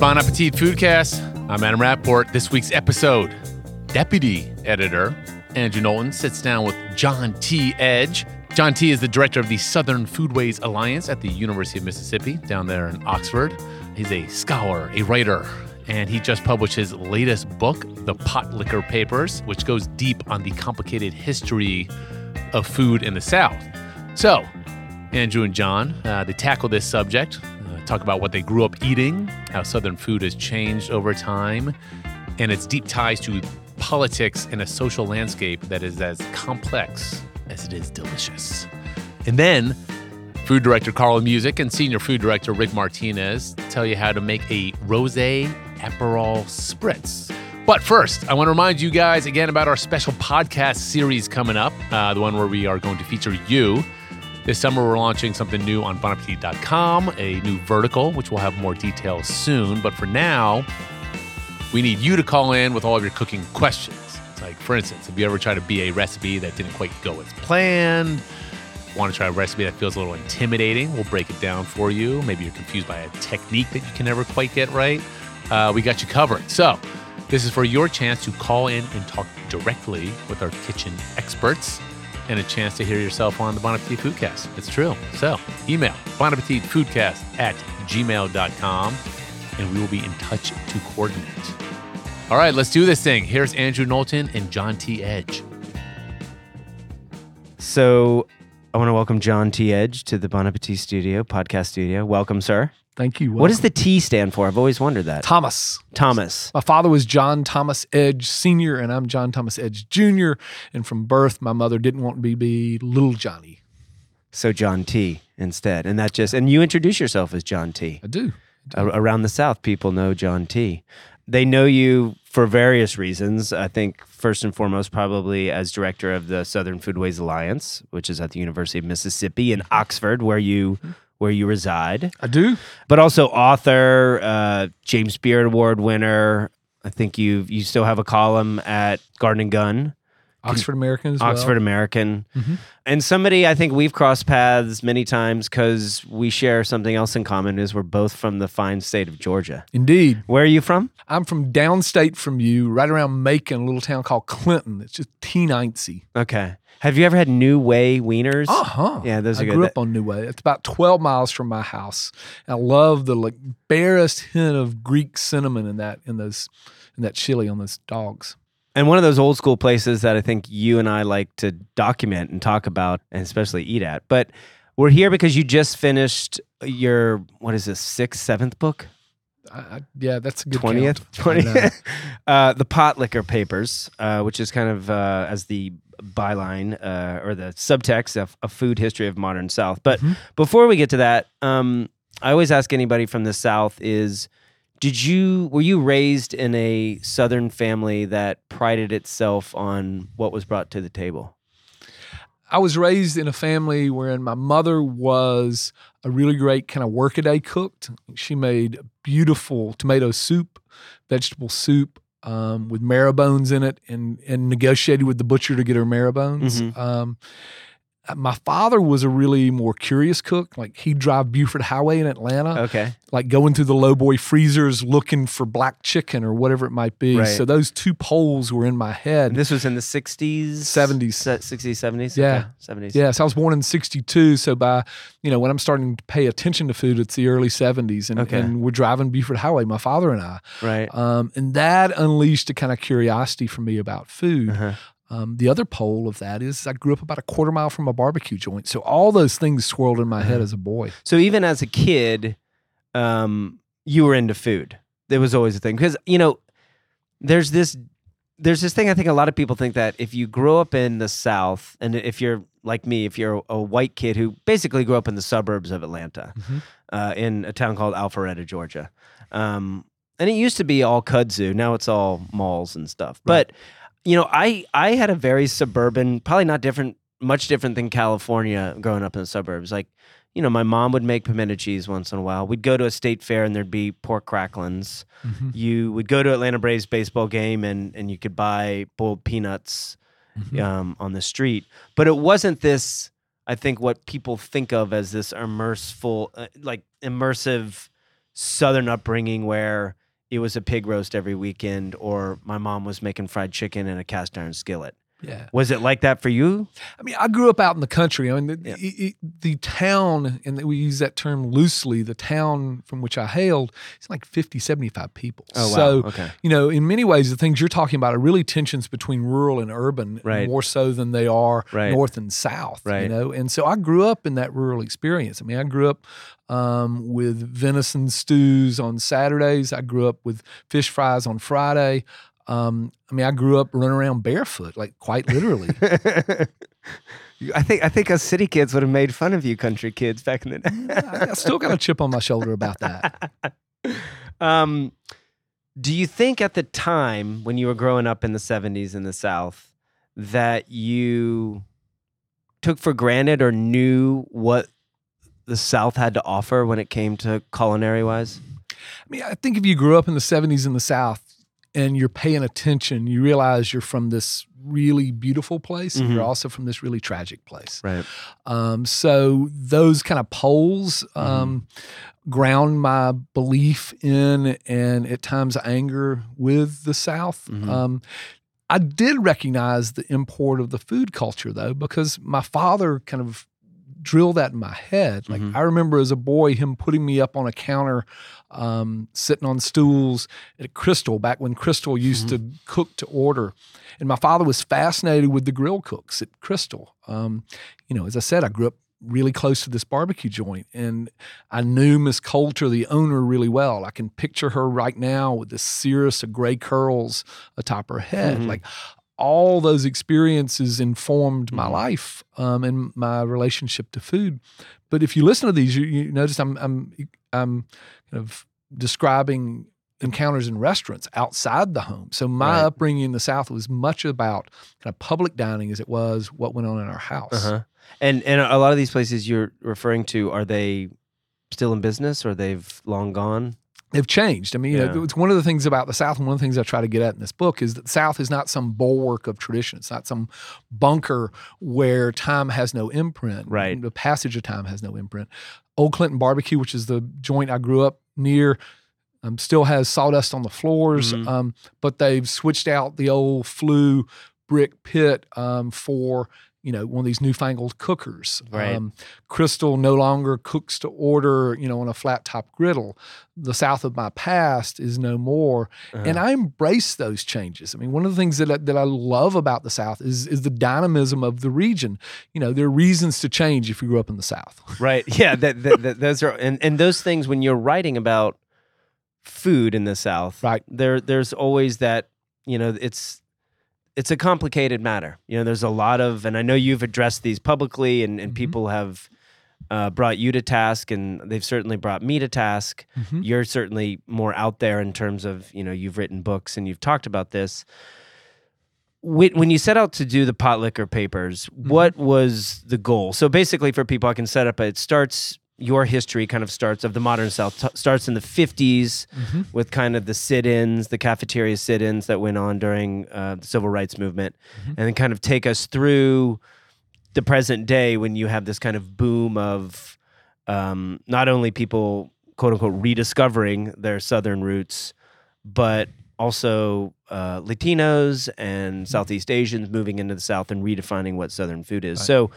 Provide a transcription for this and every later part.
Bon Appetit Foodcast. I'm Adam Rapoport. This week's episode, Deputy Editor Andrew Knowlton sits down with John T. Edge. John T. is the director of the Southern Foodways Alliance at the University of Mississippi down there in Oxford. He's a scholar, a writer, and he just published his latest book, The Potlikker Papers, which goes deep on the complicated history of food in the South. So, Andrew and John, uh, they tackle this subject, uh, talk about what they grew up eating, how Southern food has changed over time, and its deep ties to politics in a social landscape that is as complex as it is delicious. And then, food director Carla Music and senior food director Rick Martinez tell you how to make a rosé Aperol spritz. But first, I want to remind you guys again about our special podcast series coming up, uh, the one where we are going to feature you. This summer, we're launching something new on bonappetit.com, a new vertical, which we'll have more details soon. But for now, we need you to call in with all of your cooking questions. Like, for instance, if you ever try to be a recipe that didn't quite go as planned, want to try a recipe that feels a little intimidating, we'll break it down for you. Maybe you're confused by a technique that you can never quite get right. Uh, we got you covered. So, this is for your chance to call in and talk directly with our kitchen experts and a chance to hear yourself on the Bon Appetit Foodcast. It's true. So, email bonappetitfoodcast at gmail.com and we will be in touch to coordinate. All right, let's do this thing. Here's Andrew Knowlton and John T. Edge. So I want to welcome John T. Edge to the Bon Appetit Studio, podcast studio. Welcome, sir. Thank you. What does the T stand for? I've always wondered that. Thomas? Thomas. My father was John Thomas Edge Sr., and I'm John Thomas Edge Jr. And from birth, my mother didn't want me to be little Johnny. So John T. instead. And that just, and you introduce yourself as John T. I do. A- Around the South, people know John T. They know you for various reasons. I think first and foremost, probably as director of the Southern Foodways Alliance, which is at the University of Mississippi in mm-hmm. Oxford, where you mm-hmm. Where you reside. I do. but also author, uh, James Beard Award winner. I think you you still have a column at Garden and Gun, Oxford American as Oxford well. American, Mhm. and somebody I think we've crossed paths many times because we share something else in common. Is we're both from the fine state of Georgia. Indeed. Where are you from? I'm from downstate from you, right around Macon, a little town called Clinton. It's just teenincy. Okay. Have you ever had Nu-Way wieners? Uh huh. Yeah, those are I good. grew up on Nu-Way. It's about 12 miles from my house. I love the like barest hint of Greek cinnamon in that in those in that chili on those dogs. And one of those old school places that I think you and I like to document and talk about and especially eat at. But we're here because you just finished your, what is this, sixth, seventh book? I, I, yeah, that's a good 20th? count. I know. 20th? uh, the Potlikker Papers, uh, which is kind of uh, as the byline uh, or the subtext of a food history of modern South. But Mhm. before we get to that, um, I always ask anybody from the South is, did you were you raised in a Southern family that prided itself on what was brought to the table? I was raised in a family wherein my mother was a really great kind of workaday cook. She made beautiful tomato soup, vegetable soup um, with marrow bones in it, and and negotiated with the butcher to get her marrow bones. Mhm. Um, my father was a really more curious cook. Like he'd drive Buford Highway in Atlanta, Okay. like going through the lowboy freezers looking for black chicken or whatever it might be. Right. So those two poles were in my head. And this was in the 60s? 70s. 60s, 70s? Yeah. Okay, 70s. Yes, I was born in '62. So by you know when I'm starting to pay attention to food, it's the early '70s, and, Okay. and we're driving Buford Highway, my father and I, Right. um, and that unleashed a kind of curiosity for me about food. Uh-huh. Um, the other pole of that is I grew up about a quarter mile from a barbecue joint, so all those things swirled in my head as a boy. So even as a kid, um, you were into food. It was always a thing because you know, there's this there's this thing. I think a lot of people think that if you grow up in the South, and if you're like me, if you're a white kid who basically grew up in the suburbs of Atlanta, Mhm. uh, in a town called Alpharetta, Georgia, um, and it used to be all kudzu. Now it's all malls and stuff. But you know, I I had a very suburban, probably not different, much different than California growing up in the suburbs. Like, you know, my mom would make pimento cheese once in a while. We'd go to a state fair and there'd be pork cracklins. Mhm. You would go to Atlanta Braves baseball game and and you could buy boiled peanuts Mhm. um, on the street. But it wasn't this. I think what people think of as this immerseful, uh, like immersive southern upbringing where it was a pig roast every weekend or my mom was making fried chicken in a cast iron skillet. Yeah. Was it like that for you? I mean, I grew up out in the country. I mean, the, Yeah. it- it- the town, and we use that term loosely, the town from which I hailed, it's like 50, 75 people. Oh wow. So, okay. you know, in many ways, the things you're talking about are really tensions between rural and urban, Right. more so than they are Right. north and south. Right. You know, and so I grew up in that rural experience. I mean, I grew up um, with venison stews on Saturdays. I grew up with fish fries on Friday. Um, I mean, I grew up running around barefoot, like quite literally. I think I think us city kids would have made fun of you country kids back in the day. I I still got a chip on my shoulder about that. um, do you think at the time when you were growing up in the 70s in the South that you took for granted or knew what the South had to offer when it came to culinary wise? I mean, I think if you grew up in the 70s in the South and you're paying attention, you realize you're from this really beautiful place and Mhm. you're also from this really tragic place. Right. Um, so those kind of poles um, ground my belief in and at times anger with the South. Mhm. Um, I did recognize the import of the food culture though, because my father kind of drilled that in my head. Like Mhm. I remember as a boy, him putting me up on a counter, um, sitting on stools at Krystal back when Krystal used to cook to order. And my father was fascinated with the grill cooks at Krystal. Um, you know, as I said, I grew up really close to this barbecue joint and I knew Miss Coulter, the owner, really well. I can picture her right now with this cirrus of gray curls atop her head. Mhm. Like all those experiences informed my Mhm. life um, and my relationship to food. But if you listen to these, you, you notice I'm, I'm, I'm kind of describing encounters in restaurants outside the home. So my Right. upbringing in the South was much about kind of public dining as it was what went on in our house. Uh-huh. And and a lot of these places you're referring to are they still in business or they've long gone? They've changed. I mean, you know, it's one of the things about the South, and one of the things I try to get at in this book is that the South is not some bulwark of tradition. It's not some bunker where time has no imprint. Right. The passage of time has no imprint. Old Clinton Barbecue, which is the joint I grew up near, um, still has sawdust on the floors, Mhm. um, but they've switched out the old flue brick pit um, for you know one of these newfangled cookers. Right. Um, Krystal no longer cooks to order, you know, on a flat top griddle. The South of my past is no more, Uh-huh. and I embrace those changes. I mean, one of the things that I, that I love about the South is is the dynamism of the region. You know, there are reasons to change if you grew up in the South. Right. Yeah. That, that, that- those are and, and those things when you're writing about food in the South, Right. There there's always that, you know, it's it's a complicated matter. You know, there's a lot of and I know you've addressed these publicly and, and Mhm. people have uh, brought you to task and they've certainly brought me to task. Mhm. You're certainly more out there in terms of, you know, you've written books and you've talked about this. When when you set out to do the Potlikker Papers, what was the goal? So basically, for people, I can set up. It starts your history kind of starts of the modern South t- starts in the 50s Mhm. with kind of the sit-ins, the cafeteria sit-ins that went on during uh, the civil rights movement, Mhm. and then kind of take us through the present day when you have this kind of boom of um, not only people quote unquote rediscovering their southern roots, but also uh, Latinos and Southeast Asians moving into the South and redefining what Southern food is. Right. So,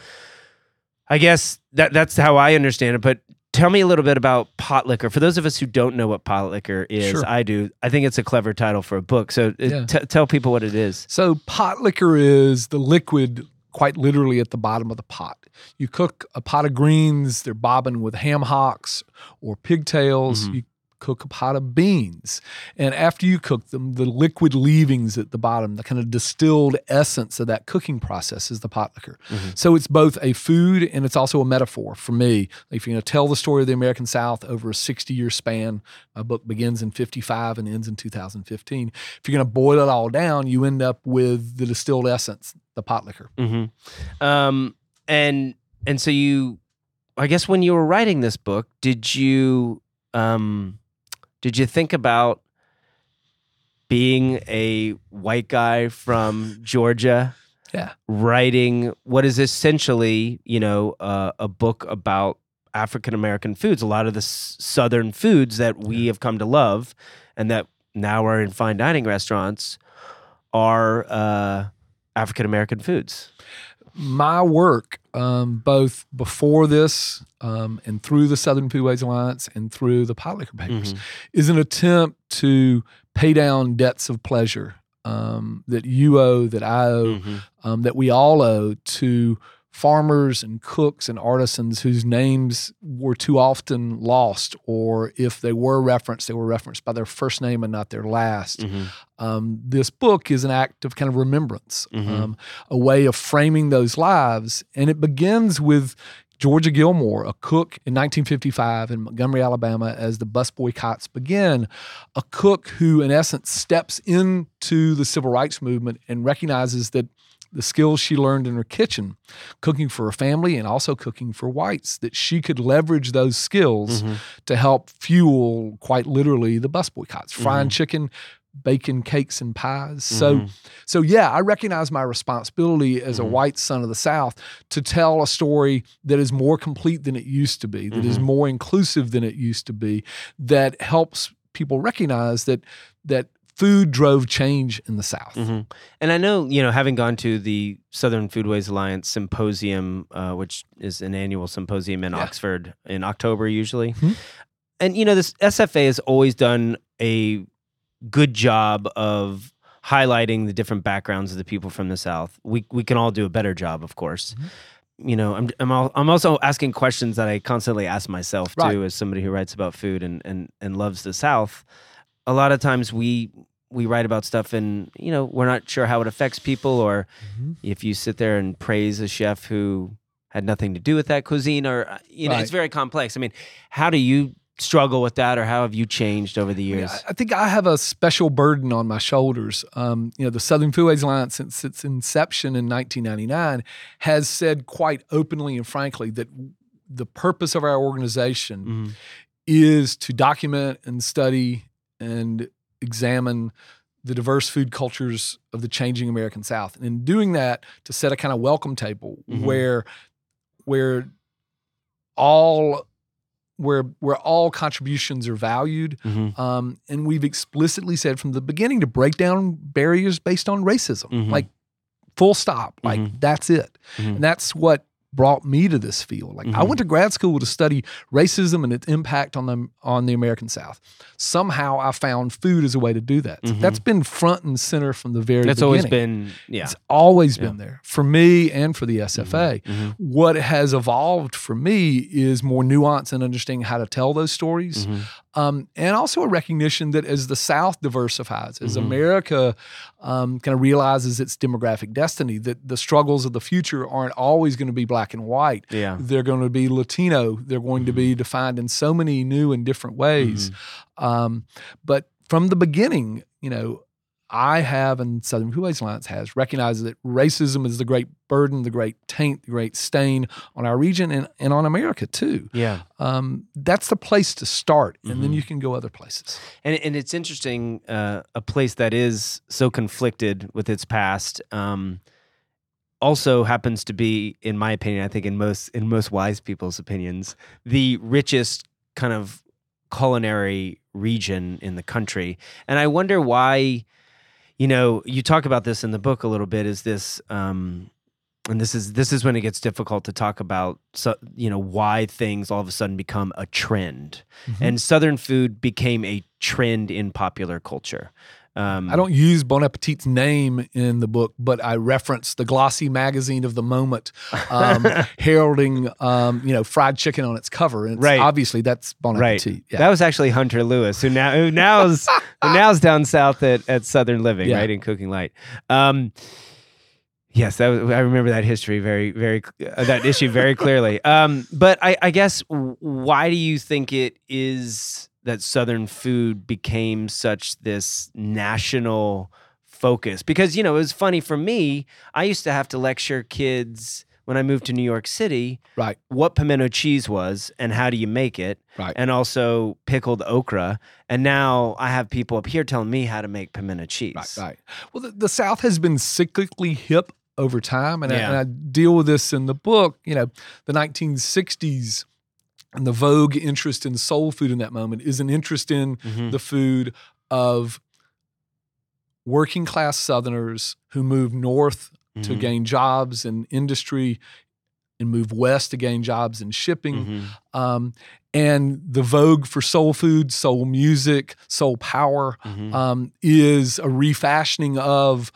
I guess that that's how I understand it. But tell me a little bit about pot liquor. For those of us who don't know what pot liquor is, Sure. I do. I think it's a clever title for a book. So, uh, Yeah. t- tell people what it is. So pot liquor is the liquid quite literally at the bottom of the pot. You cook a pot of greens, they're bobbing with ham hocks or pigtails. Mhm. You cook a pot of beans. And after you cook them, the liquid leavings at the bottom, the kind of distilled essence of that cooking process is the pot liquor. Mhm. So it's both a food and it's also a metaphor for me. If you're going to tell the story of the American South over a 60 year span, my book begins in 55 and ends in 2015. If you're going to boil it all down, you end up with the distilled essence, the pot liquor. Mm-hmm. Um, and and so you, I guess, when you were writing this book, did you um, did you think about being a white guy from Georgia? Yeah. writing what is essentially, you know, uh, a book about African American foods. A lot of the s- Southern foods that we have come to love, and that now are in fine dining restaurants, are uh, African American foods. My work, um, both before this um, and through the Southern Foodways Alliance and through the Potlikker Papers, Mhm. is an attempt to pay down debts of pleasure um, that you owe, that I owe, Mhm. um, that we all owe to farmers and cooks and artisans whose names were too often lost, or if they were referenced, they were referenced by their first name and not their last. Mhm. Um, this book is an act of kind of remembrance, Mhm. um, a way of framing those lives. And it begins with Georgia Gilmore, a cook in 1955 in Montgomery, Alabama, as the bus boycotts begin. A cook who, in essence, steps into the civil rights movement and recognizes that the skills she learned in her kitchen, cooking for her family and also cooking for whites, that she could leverage those skills Mhm. to help fuel, quite literally, the bus boycotts, frying Mhm. chicken, baking cakes and pies. So, Mhm. so yeah, I recognize my responsibility as a Mhm. white son of the South to tell a story that is more complete than it used to be, that is Mhm. more inclusive than it used to be, that helps people recognize that that food drove change in the South. Mhm. And I know, you know, having gone to the Southern Foodways Alliance symposium, uh, which is an annual symposium in Yeah. Oxford in October usually, Mhm. and you know, this SFA has always done a good job of highlighting the different backgrounds of the people from the South. We we can all do a better job, of course. You know, I'm I'm, al- I'm also asking questions that I constantly ask myself too, Right. as somebody who writes about food and and and loves the South. A lot of times we we write about stuff and you know we're not sure how it affects people or Mhm. if you sit there and praise a chef who had nothing to do with that cuisine or uh, you know it's very complex i mean how do you struggle with that or how have you changed over the I mean, years I- think I have a special burden on my shoulders. Um, you know, the Southern Foodways Alliance, since its inception in 1999, has said quite openly and frankly that the purpose of our organization Mhm. is to document and study and examine the diverse food cultures of the changing American South. And in doing that, to set a kind of welcome table Mhm. where where all where where all contributions are valued. Mhm. Um, and we've explicitly said from the beginning to break down barriers based on racism. Mhm. Like full stop. Like Mhm. that's it. Mhm. And that's what brought me to this field. Like I Mhm. went to grad school to study racism and its impact on the on the American South. Somehow I found food as a way to do that. Mhm. that's been front and center from the very that's beginning. always been yeah It's always Yeah. been there for me and for the SFA. Mhm. What has evolved for me is more nuance and understanding how to tell those stories. Um, and also a recognition that as the South diversifies, as Mhm. America um, kind of realizes its demographic destiny, that the struggles of the future aren't always going to be black and white. yeah They're going to be Latino. They're going to Mm-hmm. be defined in so many new and different ways. Um, but from the beginning, you know, I have and Southern Foodways Alliance has recognized that racism is the great burden, the great taint, the great stain on our region and, and on America too. yeah Um, that's the place to start, and then Mhm. you can go other places. and, and it's interesting uh, a place that is so conflicted with its past um, also happens to be in my opinion i think in most in most wise people's opinions the richest kind of culinary region in the country and i wonder why you know you talk about this in the book a little bit is this um and this is this is when it gets difficult to talk about so, you know why things all of a sudden become a trend Mm-hmm. and southern food became a trend in popular culture um, I don't use Bon Appetit's name in the book, but I reference the glossy magazine of the moment, um, heralding, um, you know, fried chicken on its cover. And it's- Right. obviously, that's Bon Right. Appetit. Yeah. That was actually Hunter Lewis, who now who now's who now's down south at, at Southern Living, Yeah. right in Cooking Light. Um, yes, that was, I remember that history very very uh, that issue very clearly. Um, but I, I guess why do you think it is that Southern food became such this national focus? Because you know it was funny for me. I used to have to lecture kids when I moved to New York City right, what pimento cheese was and how do you make it right. and also pickled okra. And now I have people up here telling me how to make pimento cheese. Right, right. Well, the, the South has been cyclically hip over time, and, I, and I deal with this in the book. You know, the 1960s and the vogue interest in soul food in that moment is an interest in Mhm. the food of working class Southerners who move north to Mhm. gain jobs in industry and move west to gain jobs in shipping. Mhm. Um, and the vogue for soul food, soul music, soul power Mhm. um, is a refashioning of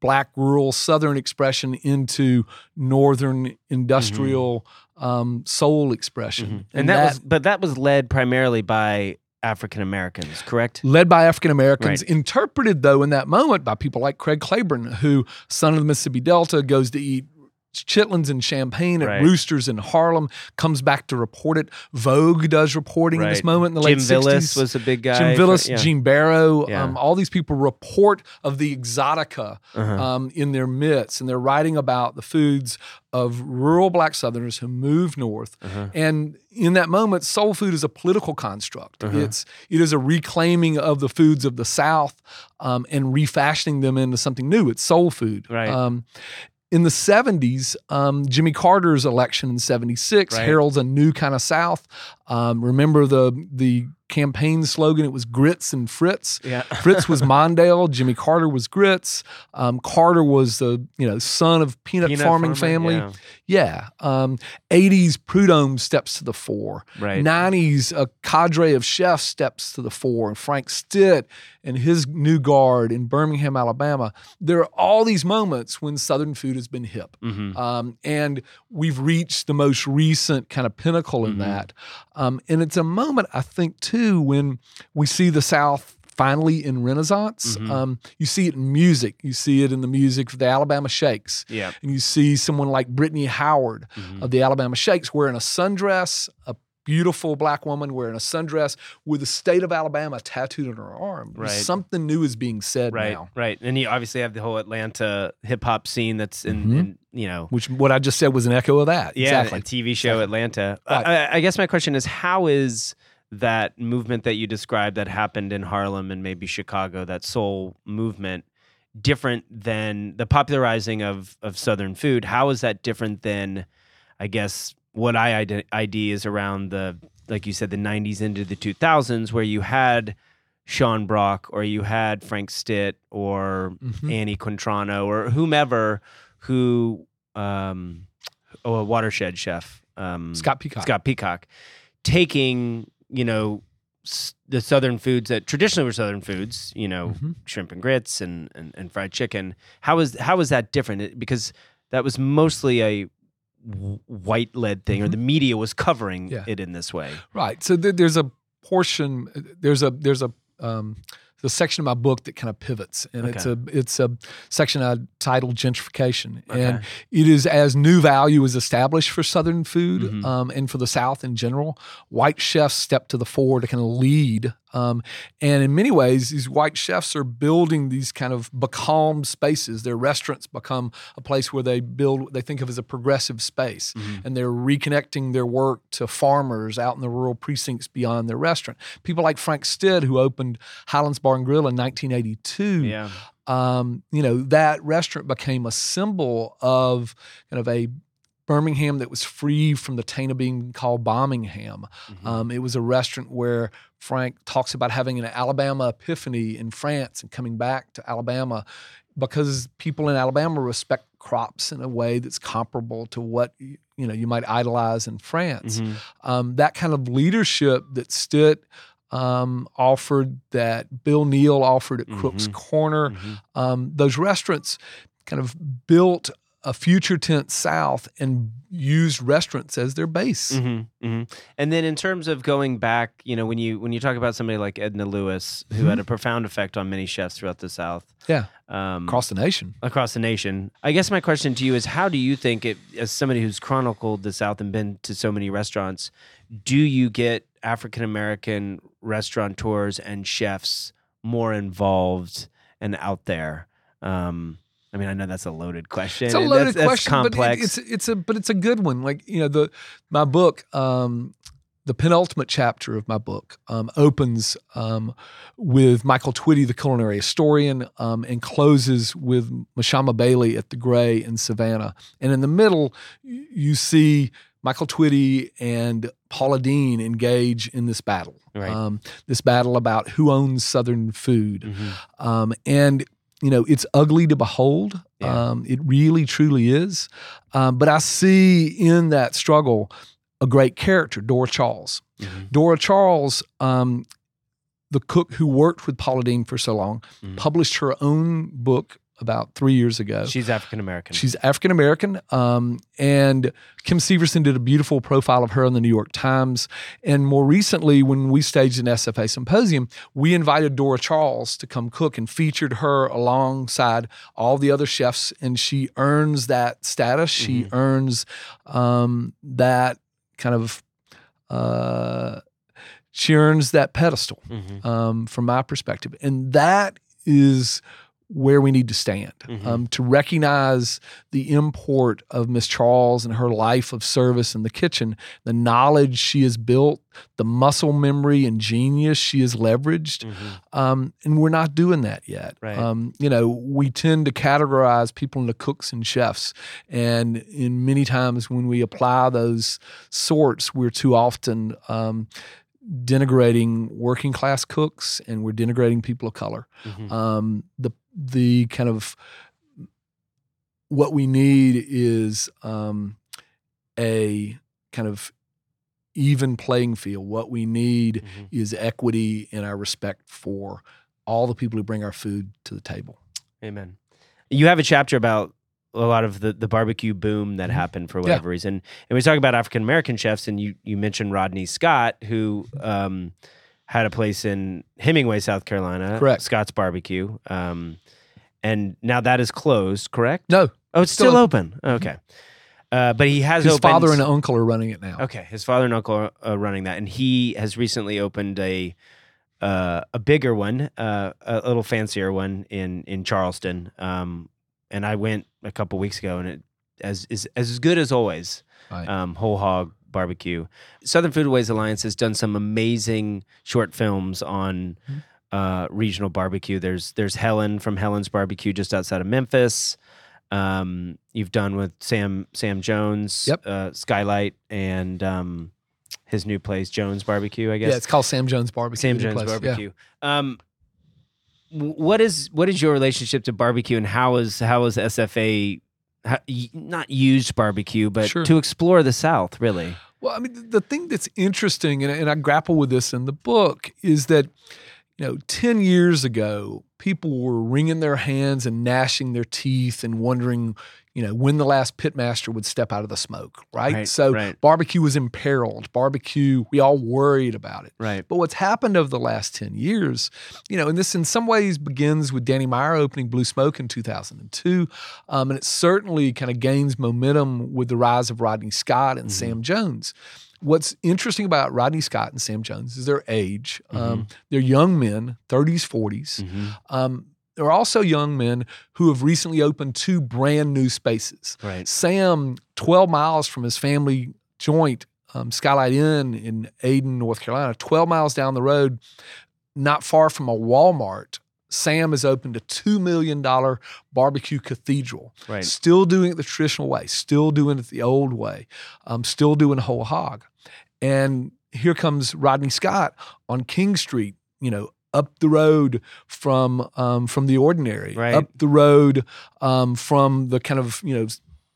black rural southern expression into northern industrial um, soul expression Mhm. And that, was, but that was led primarily by African Americans, correct? led by African Americans, Right. interpreted though in that moment by people like Craig Claiborne, who son of the Mississippi Delta goes to eat chitlins and champagne at Right. Roosters in Harlem, comes back to report it. Vogue does reporting in this moment in the Jim late Villas 60s. was a big guy. Jim for- Villas, yeah. Gene Barrow, Yeah. um, all these people report of the exotica Uh-huh. um, in their midst, and they're writing about the foods of rural black Southerners who moved north. Uh-huh. And in that moment, soul food is a political construct. Uh-huh. It's it is a reclaiming of the foods of the South um, and refashioning them into something new. It's soul food. Right. Um, in the 70s, um, Jimmy Carter's election in 76 Right. heralds a new kind of South. Um, remember the the campaign slogan? It was grits and Fritz. Yeah. Fritz was Mondale. Jimmy Carter was grits. Um, Carter was the you know son of peanut, Peanut farming farmer, family. yeah. Yeah. Um, 80s Prudhomme steps to the fore. Right. 90s a cadre of chefs steps to the fore. And Frank Stitt and his new guard in Birmingham, Alabama. There are all these moments when Southern food has been hip. Mhm. Um, and we've reached the most recent kind of pinnacle in Mhm. that. Um, and it's a moment, I think, too, when we see the South finally in Renaissance. Mhm. Um, you see it in music. You see it in the music of the Alabama Shakes. Yeah. And you see someone like Brittany Howard Mhm. of the Alabama Shakes wearing a sundress, a beautiful black woman wearing a sundress with the state of Alabama tattooed on her arm. Right. Something new is being said Right, now. right, and you obviously have the whole Atlanta hip hop scene that's in, Mhm. in you know, Which what I just said was an echo of that. yeah, exactly. TV show Atlanta. Right. I, I guess my question is, how is that movement that you described that happened in Harlem and maybe Chicago, that soul movement, different than the popularizing of of Southern food? How is that different than, I guess, what I ID is around the like you said, the '90s into the 2000s, where you had Sean Brock or you had Frank Stitt or Mhm. Annie Quatrano or whomever who um oh a watershed chef um Scott Peacock. Scott Peacock taking you know s- the southern foods that traditionally were southern foods you know Mhm. shrimp and grits and, and and fried chicken how is how is that different It- because that was mostly a white led thing or the media was covering Mm-hmm. Yeah. it in this way Right. So there, there's a portion. There's a there's a um, the section of my book that kind of pivots, and it's a it's a section I titled gentrification, and it is as new value is established for Southern food Mhm. um, and for the South in general. White chefs step to the fore to kind of lead, um, and in many ways, these white chefs are building these kind of becalmed spaces. Their restaurants become a place where they build what they think of as a progressive space Mhm. and they're reconnecting their work to farmers out in the rural precincts beyond their restaurant. People like Frank Stitt, who opened Highlands Bar and Grill in 1982, yeah um, you know, that restaurant became a symbol of kind of a Birmingham that was free from the taint of being called Birmingham. Mhm. Um, it was a restaurant where Frank talks about having an Alabama epiphany in France and coming back to Alabama because people in Alabama respect crops in a way that's comparable to what you know you might idolize in France. Mhm. Um, that kind of leadership that stood. um, offered, that Bill Neal offered at Crook's Mhm. Corner, Mhm. um, those restaurants kind of built a future tense South and used restaurants as their base. hmm hmm And then in terms of going back, you know, when you when you talk about somebody like Edna Lewis, who Mhm. had a profound effect on many chefs throughout the South, Yeah, um, across the nation. across the nation, I guess my question to you is, how do you think it, as somebody who's chronicled the South and been to so many restaurants, do you get African American restaurateurs and chefs more involved and out there? Um, I mean, I know that's a loaded question. It's a loaded that's, that's question, complex. but it, it's it's a but it's a good one. Like you know the my book, um, the penultimate chapter of my book um, opens um, with Michael Twitty, the culinary historian, um, and closes with Mashama Bailey at the Grey in Savannah. And in the middle, you see Michael Twitty and Paula Deen engage in this battle. Right. Um, this battle about who owns Southern food. Mhm. Um, and, you know, it's ugly to behold. Yeah. Um, it really, truly is. Um, but I see in that struggle a great character, Dora Charles. Mhm. Dora Charles, um, the cook who worked with Paula Deen for so long, Mhm. published her own book about three years ago. She's African American. She's African American, um, and Kim Severson did a beautiful profile of her in the New York Times. And more recently, when we staged an SFA symposium, we invited Dora Charles to come cook and featured her alongside all the other chefs. And she earns that status. She earns um, that kind of. Uh, she earns that pedestal Mhm. um, from my perspective. And that is where we need to stand Mhm. um, to recognize the import of Miss Charles and her life of service in the kitchen, the knowledge she has built, the muscle memory and genius she has leveraged. Mhm. Um, and we're not doing that yet. Right. Um, you know, we tend to categorize people into cooks and chefs. And in many times when we apply those sorts, we're too often um, denigrating working class cooks and we're denigrating people of color. Mhm. Um, the the kind of what we need is um, a kind of even playing field. What we need Mhm. is equity in our respect for all the people who bring our food to the table. Amen. You have a chapter about a lot of the, the barbecue boom that Mhm. happened for Yeah. whatever reason. And we talk about African American chefs, and you, you mentioned Rodney Scott, who um, had a place in Hemingway, South Carolina. Correct. Scott's Barbecue. Um, and now that is closed, correct? No, Oh, it's Still still, open. Okay. Uh, but he has his opened, father and uncle are running it now. Okay, his father and uncle are running that, and he has recently opened a uh, a bigger one, uh, a little fancier one in in Charleston. Um, and I went a couple weeks ago, and it as is as good as always. Right. Um, whole hog barbecue. Southern Foodways Alliance has done some amazing short films on. Mm-hmm. Uh, regional barbecue. There's there's Helen from Helen's Barbecue just outside of Memphis. Um, you've done with Sam Sam Jones, Yep. uh, Skylight, and um, his new place Jones Barbecue. I guess Yeah, it's called Sam Jones Barbecue. Sam Jones place. Yeah. Barbecue. Um, w- what is what is your relationship to barbecue, and how is how is SFA how, not used barbecue, but Sure. to explore the South? Really, Well, I mean, the thing that's interesting, and, and I grapple with this in the book, is that, you know, 10 years ago, people were wringing their hands and gnashing their teeth and wondering, you know, when the last pitmaster would step out of the smoke, right? Right, so right. barbecue was imperiled. Barbecue, we all worried about it. right? But what's happened over the last 10 years, you know, and this in some ways begins with Danny Meyer opening Blue Smoke in 2002. Um, and it certainly kind of gains momentum with the rise of Rodney Scott and Sam Jones. What's interesting about Rodney Scott and Sam Jones is their age. Um, they're young men, 30s, 40s. Mhm. Um, they're also young men who have recently opened two brand new spaces. Right. Sam, 12 miles from his family joint, um, Skylight Inn in Ayden, North Carolina, 12 miles down the road, not far from a Walmart, Sam has opened a $2 million barbecue cathedral. Right. Still doing it the traditional way, still doing it the old way, um, still doing a whole hog. And here comes Rodney Scott on King Street, you know, up the road from um, from the ordinary, Right. up the road um, from the kind of you know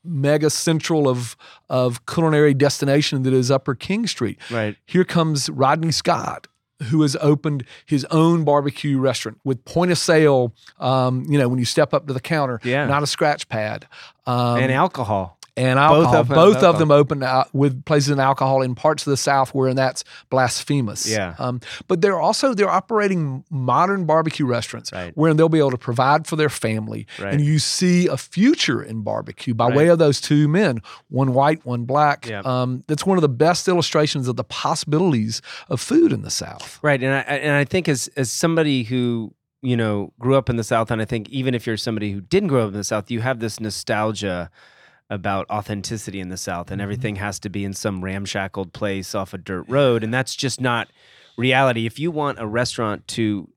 mega central of of culinary destination that is Upper King Street. Right. Here comes Rodney Scott, who has opened his own barbecue restaurant with point of sale. Um, you know, when you step up to the counter, Yeah. not a scratch pad. Um, and alcohol. And Both of Both, them have of them open out with places in alcohol in parts of the South where that's blasphemous. Yeah. Um, but they're also they're operating modern barbecue restaurants Right. where they'll be able to provide for their family. Right. And you see a future in barbecue by way of those two men, one white, one black. Yeah. Um, that's one of the best illustrations of the possibilities of food in the South. Right, and I and I think as as somebody who you know grew up in the South, and I think even if you're somebody who didn't grow up in the South, you have this nostalgia about authenticity in the South, and everything has to be in some ramshackled place off a dirt road, and that's just not reality. If you want a restaurant to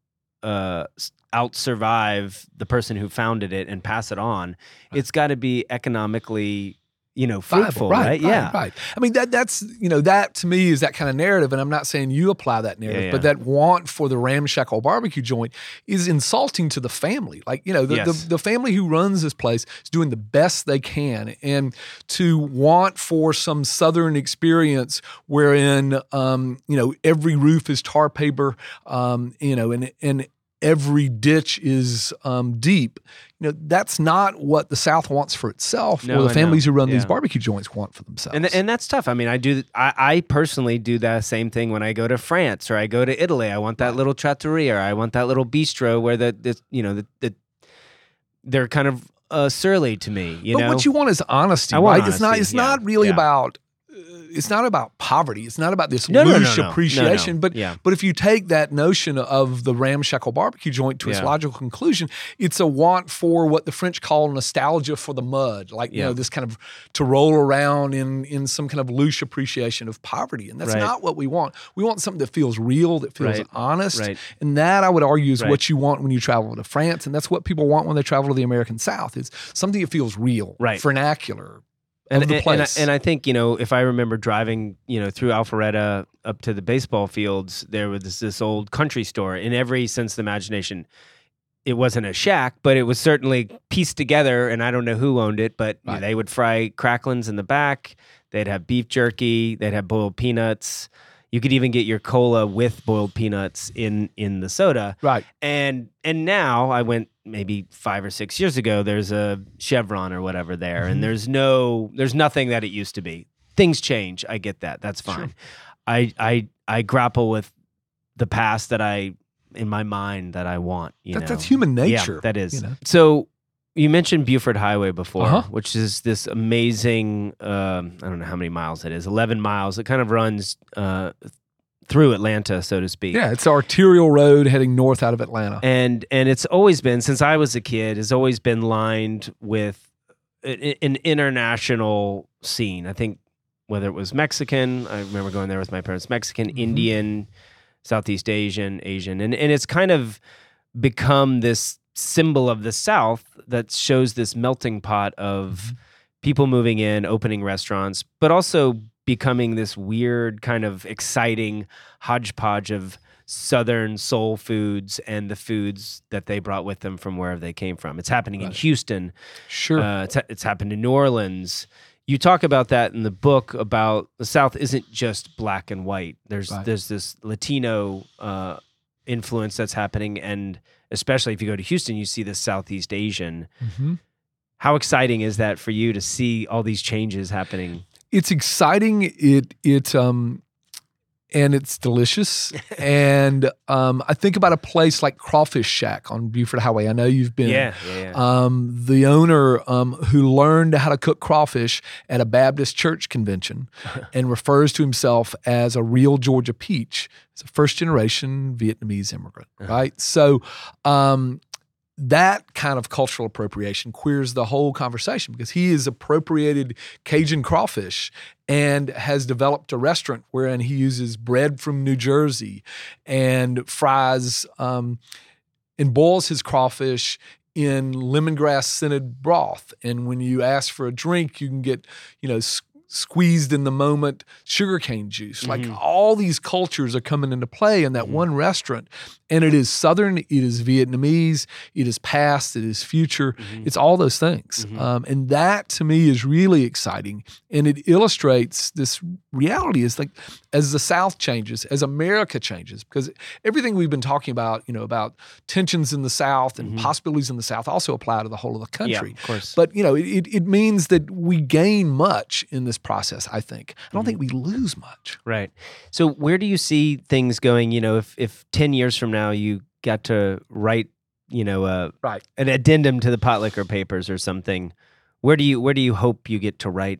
uh, out survive the person who founded it and pass it on, it's got to be economically you know, viable. fruitful, right? Yeah. right. I mean that that's you know that to me is that kind of narrative, and I'm not saying you apply that narrative, yeah. but that want for the ramshackle barbecue joint is insulting to the family. Like you know the, Yes. the the family who runs this place is doing the best they can, and to want for some southern experience wherein um, you know every roof is tar paper, um, you know, and and every ditch is um, deep. You know, that's not what the South wants for itself, No, or I the know. families who run these barbecue joints want for themselves. And and that's tough. I mean, I do. I, I personally do that same thing when I go to France or I go to Italy. I want that little trattoria. Or I want that little bistro where the, the you know the, the they're kind of uh, surly to me. You but know, what you want is honesty, I want right? it's not. It's yeah, not really yeah. about. It's not about poverty. It's not about this No, loose no, no, appreciation. But Yeah. but if you take that notion of the ramshackle barbecue joint to its Yeah. logical conclusion, it's a want for what the French call nostalgia for the mud, like you know this kind of to roll around in in some kind of loose appreciation of poverty, and that's Right. not what we want. We want something that feels real, that feels Right. honest, Right. and that I would argue is what you want when you travel to France, and that's what people want when they travel to the American South. Is something that feels real, Right. vernacular, and, the and- and I- place. And I, think you know if I remember driving you know through Alpharetta up to the baseball fields, there was this, this old country store. In every sense of the imagination, it wasn't a shack, but it was certainly pieced together. And I don't know who owned it, but Right. they would fry cracklins in the back. They'd have beef jerky. They'd have boiled peanuts. You could even get your cola with boiled peanuts in in the soda right? and and now I went maybe five or six years ago. There's a Chevron or whatever there, Mhm. and there's no there's nothing that it used to be. Things change. I get that. That's Sure. fine. I I I grapple with the past that I in my mind that I want. You That, know, that's human nature. Yeah, that is. you know? So you mentioned Buford Highway before, Uh-huh. which is this amazing. Um, I don't know how many miles it is. Eleven miles. It kind of runs uh, through Atlanta, so to speak. Yeah, it's an arterial road heading north out of Atlanta. and and it's always been since I was a kid. Has always been lined with an international scene. I think whether it was Mexican, I remember going there with my parents. Mexican, Mhm. Indian, Southeast Asian, Asian, and and it's kind of become this symbol of the South that shows this melting pot of people moving in, opening restaurants, but also becoming this weird kind of exciting hodgepodge of southern soul foods and the foods that they brought with them from wherever they came from. It's happening in Houston. Sure. Uh, it's, it's happened in New Orleans. You talk about that in the book about the South isn't just black and white. There's Right. there's this Latino uh, influence that's happening, and especially if you go to Houston, you see the Southeast Asian. Mhm. How exciting is that for you to see all these changes happening? It's exciting. It it um and it's delicious. and um I think about a place like Crawfish Shack on Buford Highway. I know you've been. yeah, yeah, yeah. Um, the owner um, who learned how to cook crawfish at a Baptist church convention and refers to himself as a real Georgia peach. He's a first generation Vietnamese immigrant, Uh-huh. right? So um, that kind of cultural appropriation queers the whole conversation because he has appropriated Cajun crawfish and has developed a restaurant wherein he uses bread from New Jersey and fries um, and boils his crawfish in lemongrass scented broth. And when you ask for a drink, you can get, you know, squeezed in the moment sugarcane juice. Like Mhm. all these cultures are coming into play in that Mhm. one restaurant. And it is Southern, it is Vietnamese, it is past, it is future. Mhm. It's all those things. Mhm. Um, and that to me is really exciting. And it illustrates this reality is like as the South changes, as America changes, because everything we've been talking about, you know, about tensions in the South and Mhm. possibilities in the South also apply to the whole of the country. Yeah, of course. But you know, it, it means that we gain much in this process, I think. I don't Mhm. think we lose much. Right. So where do you see things going? You know, if if ten years from now you got to write, you know, uh, Right. an addendum to the Potlikker Papers or something, where do you where do you hope you get to write?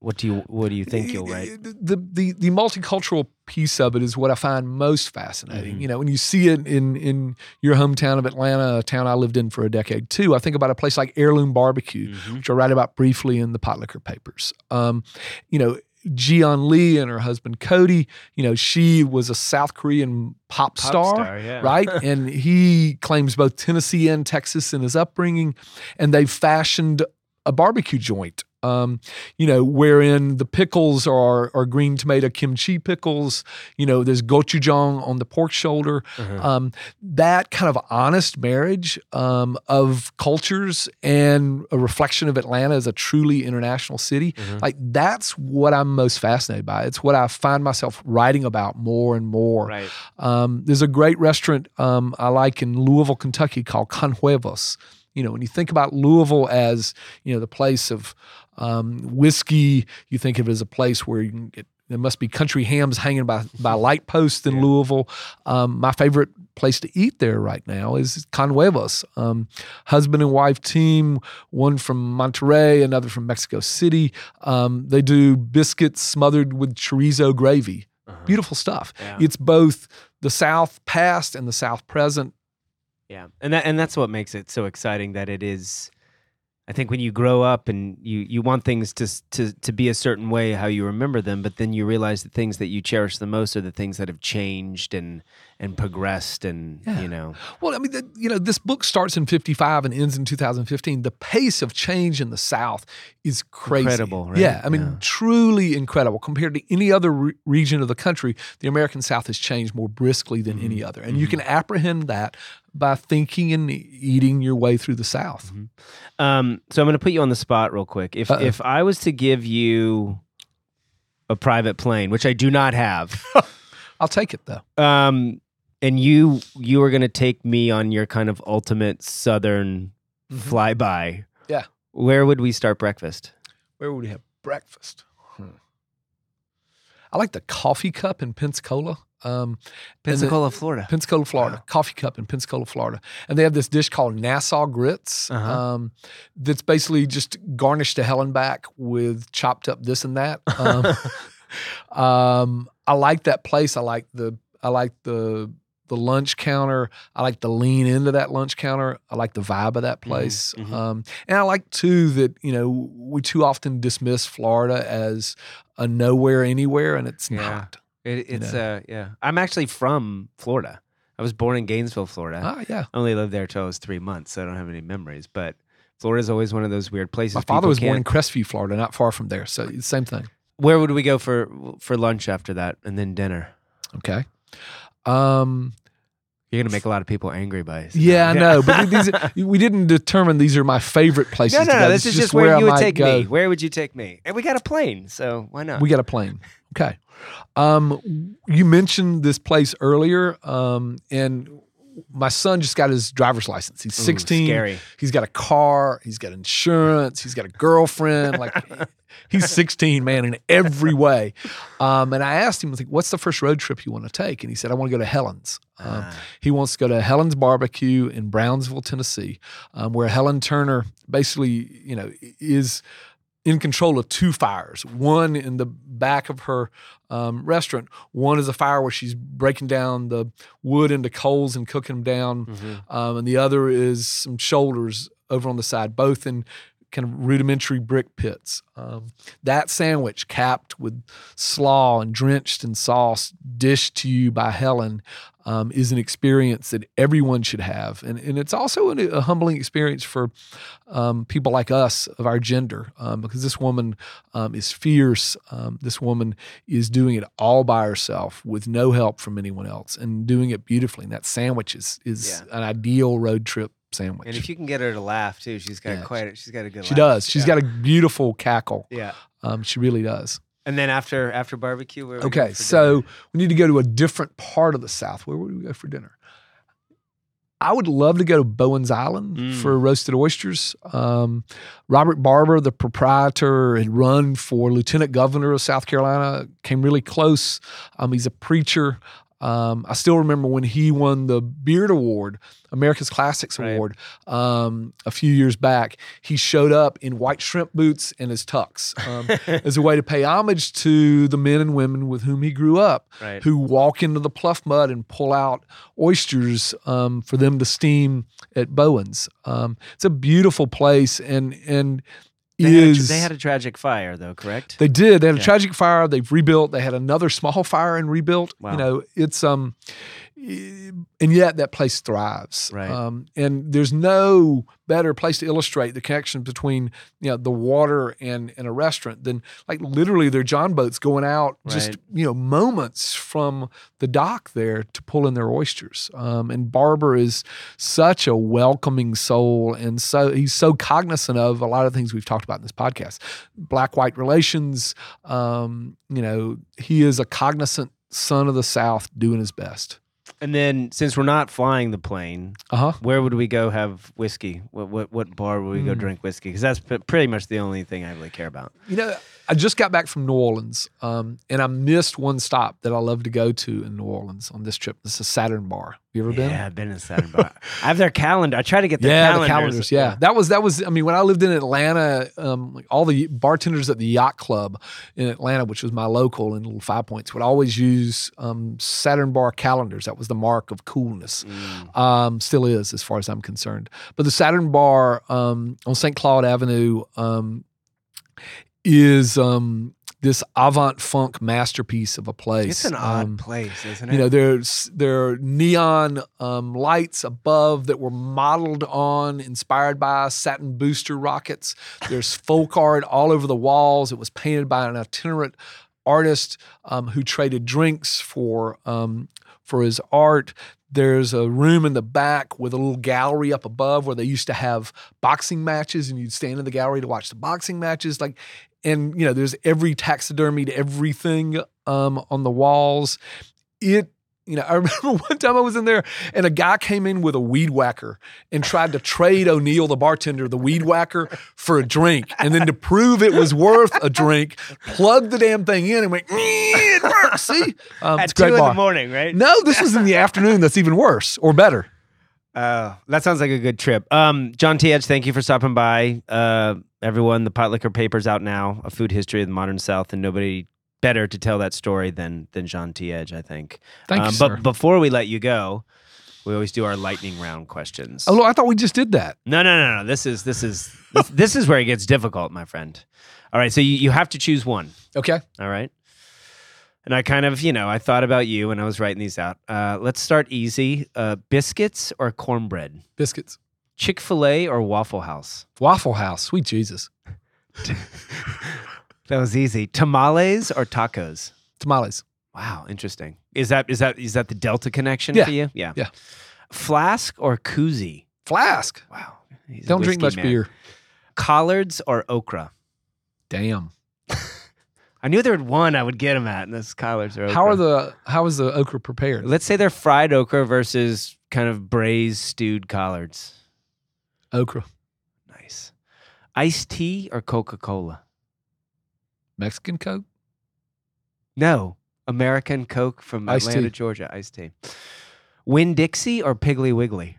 What do you what do you think you'll write? The, the the multicultural piece of it is what I find most fascinating. Mhm. You know, when you see it in in your hometown of Atlanta, a town I lived in for a decade too. I think about a place like Heirloom Barbecue, Mhm. which I write about briefly in the Potlikker Papers. Um, you know, Jiyeon Lee and her husband Cody. You know, she was a South Korean pop, Pop star yeah. right? and he claims both Tennessee and Texas in his upbringing, and they've fashioned a barbecue joint Um, you know, wherein the pickles are are green tomato kimchi pickles. You know, there's gochujang on the pork shoulder. Uh-huh. Um, that kind of honest marriage um, of cultures and a reflection of Atlanta as a truly international city. Mhm. Like that's what I'm most fascinated by. It's what I find myself writing about more and more. Right. Um, there's a great restaurant um, I like in Louisville, Kentucky called Con Huevos. You know, when you think about Louisville as you know the place of um, whiskey, you think of it as a place where you can get. There must be country hams hanging by by light posts in Yeah. Louisville. Um, my favorite place to eat there right now is Con Huevos. Um, husband and wife team, one from Monterey, another from Mexico City. Um, they do biscuits smothered with chorizo gravy. Uh-huh. Beautiful stuff. Yeah. It's both the South past and the South present. Yeah, and that and that's what makes it so exciting. That it is, I think, when you grow up and you you want things to to to be a certain way, how you remember them, but then you realize the things that you cherish the most are the things that have changed and and progressed, and Yeah. you know, Well, I mean, the, you know, this book starts in 55 and ends in 2015. The pace of change in the South is crazy. Incredible, right? Yeah, I mean, Yeah. truly incredible. Compared to any other re- region of the country, the American South has changed more briskly than Mm-hmm. any other. And you can apprehend that by thinking and eating your way through the South. Um, so I'm going to put you on the spot real quick. If Uh-oh. if I was to give you a private plane, which I do not have, I'll take it, though. um, and you you were going to take me on your kind of ultimate Southern flyby, Yeah. where would we start breakfast? Where would we have breakfast? Hmm. I like the coffee cup in Pensacola. Um, and the- Pensacola, Florida. Pensacola, Florida. Coffee cup in Pensacola, Florida. And they have this dish called Nassau grits Uh-huh. um, that's basically just garnished to hell and back with chopped up this and that. Um, um, I like that place. I like the I like the the lunch counter. I like to lean into that lunch counter. I like the vibe of that place. mhm. Um, and I like too that you know we too often dismiss Florida as a nowhere anywhere, and it's Yeah. not. It, you it's know. uh yeah. I'm actually from Florida. I was born in Gainesville, Florida. Ah, yeah. I only lived there till I was three months, so I don't have any memories. But Florida's always one of those weird places. My father was born in Crestview, Florida, not far from there. So same thing. Where would we go for for lunch after that, and then dinner? Okay. Um, You're gonna make a lot of people angry by. it. yeah, I know, but these we didn't determine these are my favorite places. no, no, to no. go. This is just where, I you would take go. me. Where would you take me? And we got a plane, so why not? We got a plane. Okay. Um, you mentioned this place earlier, um, and my son just got his driver's license. He's Ooh, 16. Scary. He's got a car. He's got insurance. He's got a girlfriend. Like he's 16, man, in every way. Um, and I asked him, I was like, "What's the first road trip you want to take?" And he said, "I want to go to Helen's." Um, Ah. he wants to go to Helen's Barbecue in Brownsville, Tennessee, um, where Helen Turner basically, you know, is in control of two fires. One in the back of her um, restaurant. One is a fire where she's breaking down the wood into coals and cooking them down, Mhm. um, and the other is some shoulders over on the side, both in kind of rudimentary brick pits. Um, that sandwich, capped with slaw and drenched in sauce, dished to you by Helen, um, is an experience that everyone should have, and and it's also a, a humbling experience for um, people like us of our gender, um, because this woman um, is fierce. Um, this woman is doing it all by herself with no help from anyone else, and doing it beautifully. And that sandwich is is an ideal road trip sandwich. And if you can get her to laugh too, she's got Yeah. quite. She's got a good. she laugh. does. She's Yeah. got a beautiful cackle. Yeah. Um, she really does. And then after after barbecue, where Okay, so dinner? we need to go to a different part of the South. Where would we go for dinner? I would love to go to Bowen's Island Mm. for roasted oysters. Um, Robert Barber, the proprietor, had run for lieutenant governor of South Carolina, came really close. Um, he's a preacher. Um, I still remember when he won the Beard Award, America's Classics Right. Award, um, a few years back. He showed up in white shrimp boots and his tux um, as a way to pay homage to the men and women with whom he grew up, right. who walk into the pluff mud and pull out oysters um, for them to steam at Bowen's. Um, it's a beautiful place, and and They had, a, they had a tragic fire though, correct? they did. They had a tragic fire. They've rebuilt. They had another small fire and rebuilt. Wow. You know, it's um, and yet that place thrives. Right. Um, and there's no better place to illustrate the connection between you know the water and and a restaurant than like literally their John boats going out just Right. you know moments from the dock there to pull in their oysters. Um, and Barber is such a welcoming soul, and so he's so cognizant of a lot of things we've talked about in this podcast, black white relations. Um, you know, he is a cognizant son of the South doing his best. And then since we're not flying the plane, Uh huh. where would we go have whiskey? What what what bar would we go Mm. drink whiskey? Because that's p- pretty much the only thing I really care about. You know, I just got back from New Orleans, um, and I missed one stop that I love to go to in New Orleans on this trip. This is Saturn Bar. You ever been? Yeah, I've been in Saturn Bar. I have their calendar. I try to get their yeah, calendars. the calendars. Yeah. that was that was. I mean, when I lived in Atlanta, um, like all the bartenders at the yacht club in Atlanta, which was my local in Little Five Points, would always use um, Saturn bar calendars. That was the mark of coolness. Mm. Um, still is, as far as I'm concerned. But the Saturn bar um, on St. Claude Avenue um, is um, this avant funk masterpiece of a place. It's an odd Um, place, isn't it? you know, there's there are neon um, lights above that were modeled on, inspired by Saturn booster rockets. There's folk art all over the walls. It was painted by an itinerant artist um, who traded drinks for um, for his art. There's a room in the back with a little gallery up above where they used to have boxing matches, and you'd stand in the gallery to watch the boxing matches. Like, and you know, there's every taxidermied everything um, on the walls. It, you know, I remember one time I was in there and a guy came in with a weed whacker and tried to trade O'Neill, the bartender, the weed whacker for a drink. And then to prove it was worth a drink, plugged the damn thing in and went, "Eh, it works. See? Um, At it's two in bar. the morning, right? No, this was in the afternoon. That's even worse or better. Uh, that sounds like a good trip. Um, John T. Edge, thank you for stopping by. Uh, everyone, the Potlikker Papers out now, a food history of the modern South, and nobody better to tell that story than than John T. Edge, I think. Thank Um, you, sir. But before we let you go, we always do our lightning round questions. Oh, I thought we just did that. No, no, no, no. This is this is this, this is where it gets difficult, my friend. All right, so you, you have to choose one. Okay. All right. And I kind of, you know, I thought about you when I was writing these out. Uh, let's start easy. Uh, biscuits or cornbread? Biscuits. Chick fil A or Waffle House? Waffle House. Sweet Jesus. That was easy. Tamales or tacos? Tamales. Wow, interesting. Is that is that is that the Delta connection Yeah. for you? Yeah. Yeah. Flask or koozie? Flask. Wow. Don't drink much man. beer. Collards or okra? Damn. I knew there would one I would get them at, and this collards or okra. How are the how is the okra prepared? Let's say they're fried okra versus kind of braised stewed collards. Okra. Nice. Iced tea or Coca Cola? Mexican Coke? No. American Coke from Iced Atlanta, tea. Georgia. Iced tea. Winn-Dixie or Piggly Wiggly?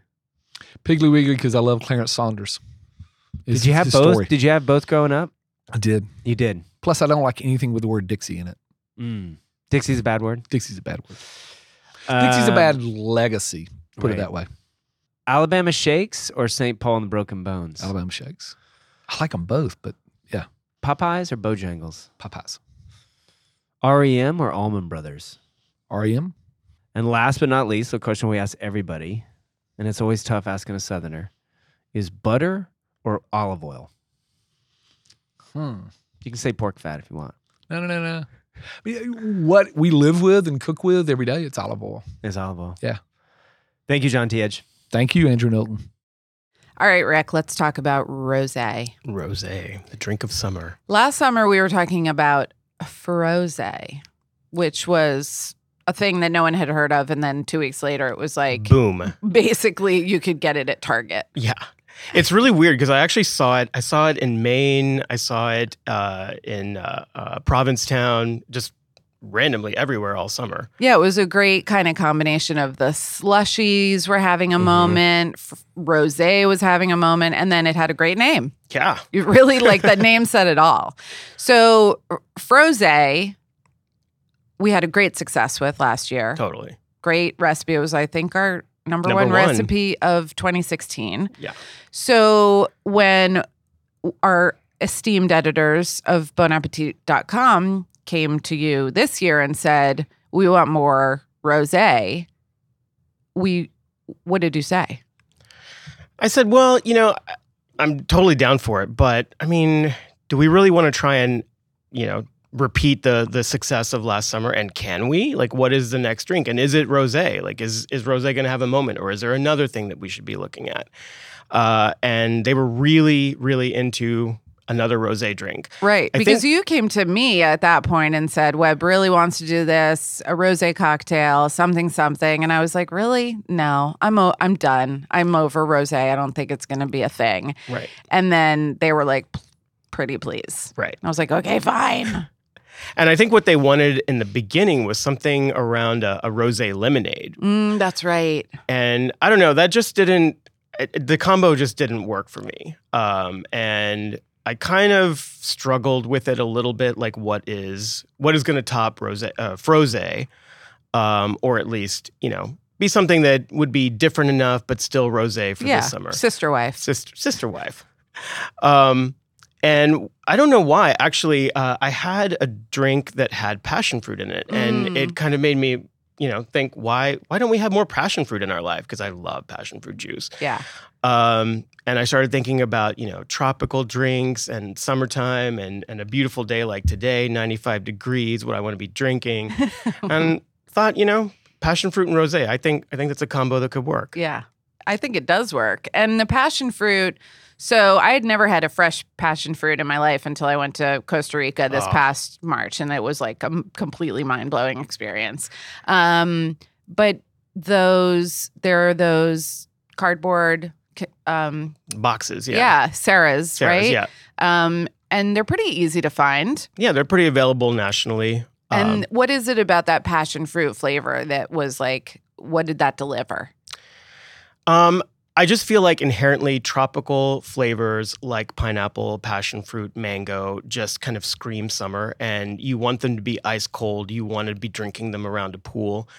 Piggly Wiggly because I love Clarence Saunders. Is Did you have both? story. Did you have both growing up? I did. You did. Plus, I don't like anything with the word Dixie in it. Mm. Dixie's a bad word. Dixie's a bad word. Dixie's a Um, bad legacy. Put right. it that way. Alabama Shakes or St. Paul and the Broken Bones? Alabama shakes. I like them both, but yeah. Popeyes or Bojangles? Popeyes. REM or Allman Brothers? REM. And last but not least, the question we ask everybody, and it's always tough asking a Southerner, is butter or olive oil? Hmm. You can say pork fat if you want. No, no, no, no. What we live with and cook with every day, it's olive oil. It's olive oil. Yeah. Thank you, John T. Edge. Thank you, Andrew Knowlton. All right, Rick, let's talk about rosé. Rosé, the drink of summer. Last summer we were talking about frosé, which was a thing that no one had heard of and then 2 weeks later it was like Boom. basically you could get it at Target. Yeah. It's really weird because I actually saw it. I saw it in Maine. I saw it uh, in uh, uh, Provincetown, just randomly everywhere all summer. Yeah, it was a great kind of combination of the slushies were having a Mhm. moment, f- rosé was having a moment and then it had a great name. Yeah. You really like that name said it all. So, Frosé, we had a great success with last year. Totally. Great recipe. It was, I think, our number, Number one, one. recipe of 2016. Yeah. So, when our esteemed editors of bonappetit.com came to you this year and said, We want more rosé, we what did you say? I said, well, you know, I'm totally down for it, but I mean, do we really want to try and, you know, repeat the the success of last summer? And can we? Like, what is the next drink? And is it rosé? Like, is is rosé going to have a moment, or is there another thing that we should be looking at? Uh, and they were really, really into another rosé drink. Right. I because think- you came to me at that point and said, web really wants to do this, a rosé cocktail, something, something. And I was like, really? No, I'm, o- I'm done. I'm over rosé. I don't think it's going to be a thing. Right. And then they were like, pretty please. Right. And I was like, okay, fine. And I think what they wanted in the beginning was something around a, a rosé lemonade. Mm, that's right. and I don't know that just didn't it, the combo just didn't work for me um, and I kind of struggled with it a little bit like what is what is going to top rosé uh, frosé um, or at least you know be something that would be different enough but still rosé for yeah. this summer Sister wife. sister sister wife um, and I don't know why actually uh, I had a drink that had passion fruit in it and Mm. it kind of made me you know think why why don't we have more passion fruit in our life because I love passion fruit juice Yeah. um, and I started thinking about you know tropical drinks and summertime and and a beautiful day like today 95 degrees what I want to be drinking and thought you know passion fruit and rosé I think I think that's a combo that could work Yeah, I think it does work. And the passion fruit. So I had never had a fresh passion fruit in my life until I went to Costa Rica this Oh. past March, and it was like a completely mind blowing experience. Um, but those there are those cardboard. Um, boxes yeah yeah, Ceres, Ceres, right? yeah Um, and they're pretty easy to find. Yeah, they're pretty available nationally. And Um, what is it about that passion fruit flavor that was like? What did that deliver? um, I just feel like inherently tropical flavors like pineapple, passion fruit, mango just kind of scream summer, and you want them to be ice cold. You want to be drinking them around a pool.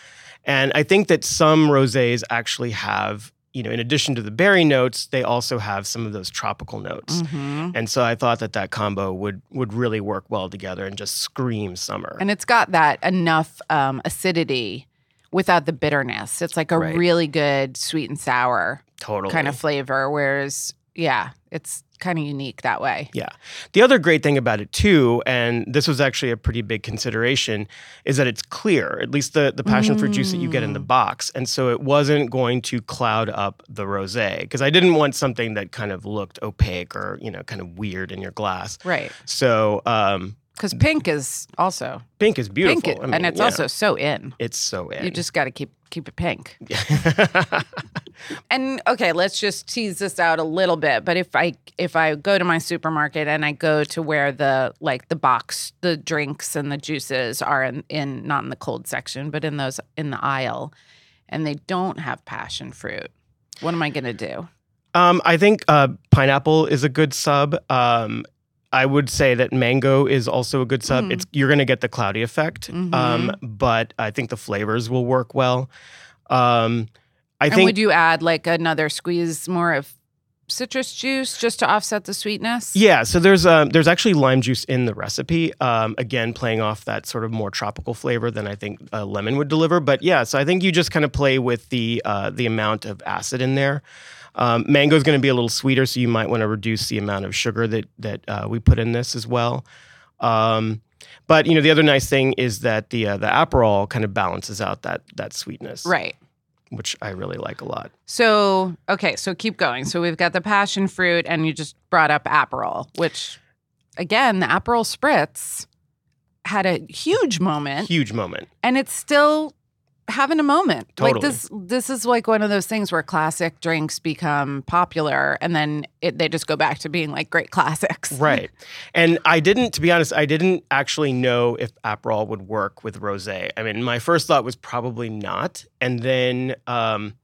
And I think that some rosés actually have, you know, in addition to the berry notes, they also have some of those tropical notes. Mhm. And so I thought that that combo would would really work well together and just scream summer. And it's got that enough um, acidity without the bitterness. It's like a Right. really good sweet and sour totally kind of flavor. Whereas, yeah, it's kind of unique that way. Yeah. The other great thing about it too, and this was actually a pretty big consideration, is that it's clear, at least the, the passion fruit juice that you get in the Mm. box. And so it wasn't going to cloud up the rosé because I didn't want something that kind of looked opaque or, you know, kind of weird in your glass. Right. So um, Because pink is also pink is beautiful. pink, I mean, and it's yeah, also so in. it's so in. You just got to keep keep it pink. And okay, let's just tease this out a little bit. But if I if I go to my supermarket and I go to where the like the box, the drinks and the juices are in, in not in the cold section, but in those in the aisle, and they don't have passion fruit, what am I gonna do? Um, I think uh, pineapple is a good sub. Um, I would say that mango is also a good sub. Mm. It's you're going to get the cloudy effect, um, Mhm. but I think the flavors will work well. Um, I and think would you add like another squeeze more of citrus juice just to offset the sweetness? yeah. So there's um, there's actually lime juice in the recipe. Um, again, playing off that sort of more tropical flavor than I think uh, lemon would deliver. But yeah, so I think you just kind of play with the uh, the amount of acid in there. Um, mango is going to be a little sweeter, so you might want to reduce the amount of sugar that that uh, we put in this as well. Um, but you know, the other nice thing is that the uh, the Aperol kind of balances out that that sweetness, Right. Which I really like a lot. So, okay, so keep going. So we've got the passion fruit, and you just brought up Aperol, which, again, the Aperol spritz had a huge moment, Huge moment. and it's still having a moment. Like this, this is like one of those things where classic drinks become popular, and then it, they just go back to being like great classics. Right. And I didn't, to be honest, I didn't actually know if Aperol would work with rosé. I mean, my first thought was probably not. And then, um,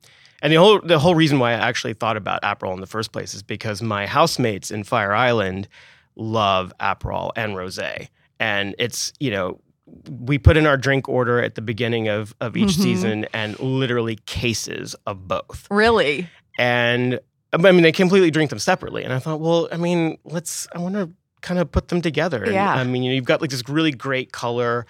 and the whole the whole reason why I actually thought about Aperol in the first place is because my housemates in Fire Island love Aperol and rosé. And it's, you know, we put in our drink order at the beginning of, of each Mhm. season and literally cases of both Really? and I mean they completely drink them separately. And I thought, well, I mean, let's. I want to kind of put them together. And, Yeah. I mean, you know, you've got like this really great color.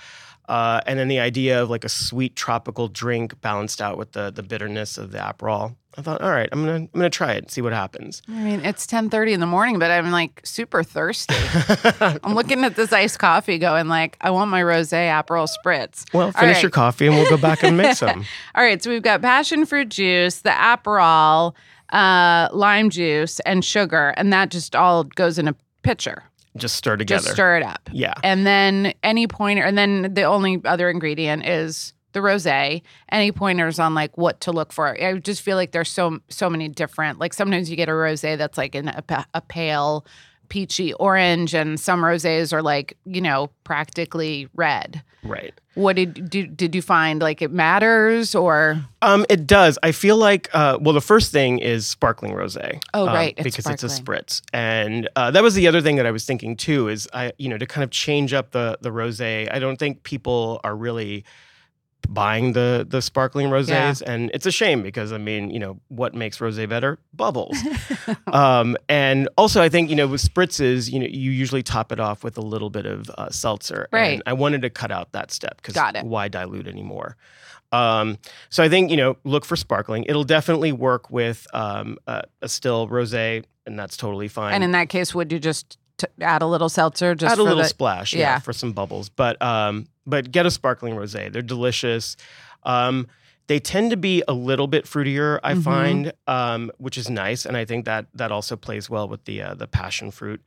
Uh, and then the idea of like a sweet tropical drink balanced out with the the bitterness of the Aperol. I thought, all right, I'm gonna I'm gonna try it and see what happens. I mean, it's 10:30 in the morning, but I'm like super thirsty. I'm looking at this iced coffee going like, I want my rosé Aperol spritz. Well, finish right. your coffee and we'll go back and make some. All right, so we've got passion fruit juice, the Aperol, uh, lime juice, and sugar, and that just all goes in a pitcher. Just stir together. Just stir it up. Yeah. And then any pointer, and then the only other ingredient is the rosé. Any pointers on like what to look for? I just feel like there's so so many different. Like sometimes you get a rosé that's like in a, a pale peachy orange, and some rosés are like you know practically red. Right. What did did, did you find? Like it matters or Um, it does. I feel like uh, well, the first thing is sparkling rosé. Oh, um, right, it's because it's a spritz, and uh, that was the other thing that I was thinking too. Is I, you know, to kind of change up the the rosé. I don't think people are really buying the the sparkling rosés, and it's a shame because I mean, you know, what makes rosé better? Bubbles. um, and also, I think you know, with spritzes, you know, you usually top it off with a little bit of uh, seltzer. Right. And I wanted to cut out that step because why dilute anymore? Um, so I think you know, look for sparkling. It'll definitely work with um, a, a still rosé, and that's totally fine. and in that case, would you just t- add a little seltzer? Just add a little the, splash, yeah. yeah. for some bubbles. But um, but get a sparkling rosé. They're delicious. Um, they tend to be a little bit fruitier, I Mhm. find, um, which is nice, and I think that that also plays well with the uh, the passion fruit.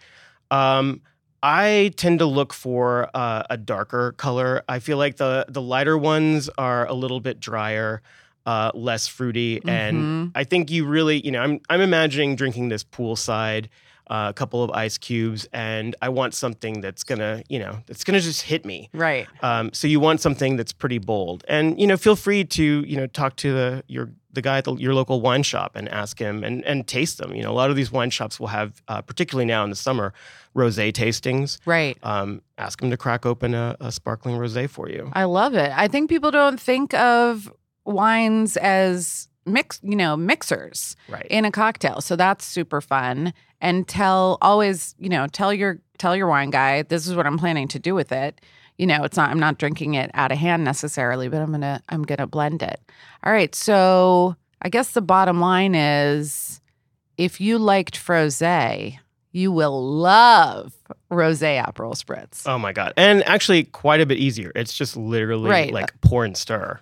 Um, I tend to look for uh, a darker color. I feel like the the lighter ones are a little bit drier, uh, less fruity, and Mhm. I think you really, you know, I'm I'm imagining drinking this poolside, uh, a couple of ice cubes, and I want something that's gonna, you know, that's gonna just hit me. right. Um, so you want something that's pretty bold, and you know, feel free to you know talk to the your the guy at the, your local wine shop and ask him and and taste them. You know, a lot of these wine shops will have, uh, particularly now in the summer, rosé tastings. Right. Um, ask him to crack open a, a sparkling rosé for you. I love it. I think people don't think of wines as mix, you know, mixers Right. in a cocktail. So that's super fun. And tell always, you know, tell your tell your wine guy this is what I'm planning to do with it. You know, it's not I'm not drinking it out of hand necessarily, but I'm going to I'm to blend it. All right. So, I guess the bottom line is if you liked Frosé, you will love Rosé Aperol Spritz. Oh my god! And actually, quite a bit easier. It's just literally Right. like pour and stir.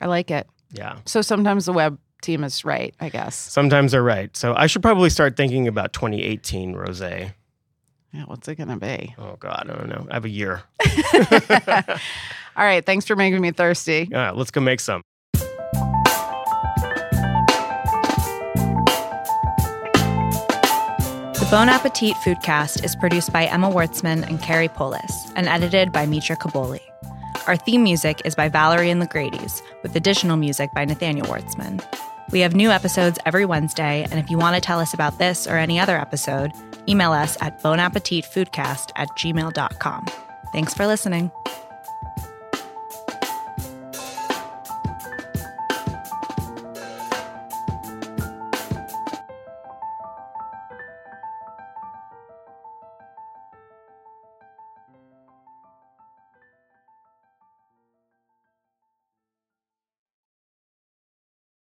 I like it. Yeah. So sometimes the web team is right, I guess. Sometimes they're right. So I should probably start thinking about 2018 rosé. Yeah, what's it gonna be? Oh God, I don't know. I have a year. All right, thanks for making me thirsty. All right, let's go make some. The Bon Appetit Foodcast is produced by Emma Wartzman and Carey Polis and edited by Mitra Kaboli. Our theme music is by Valerie and the with additional music by Nathaniel Wertzman. We have new episodes every Wednesday, and if you want to tell us about this or any other episode, email us at bonappetitfoodcast at gmail.com. Thanks for listening.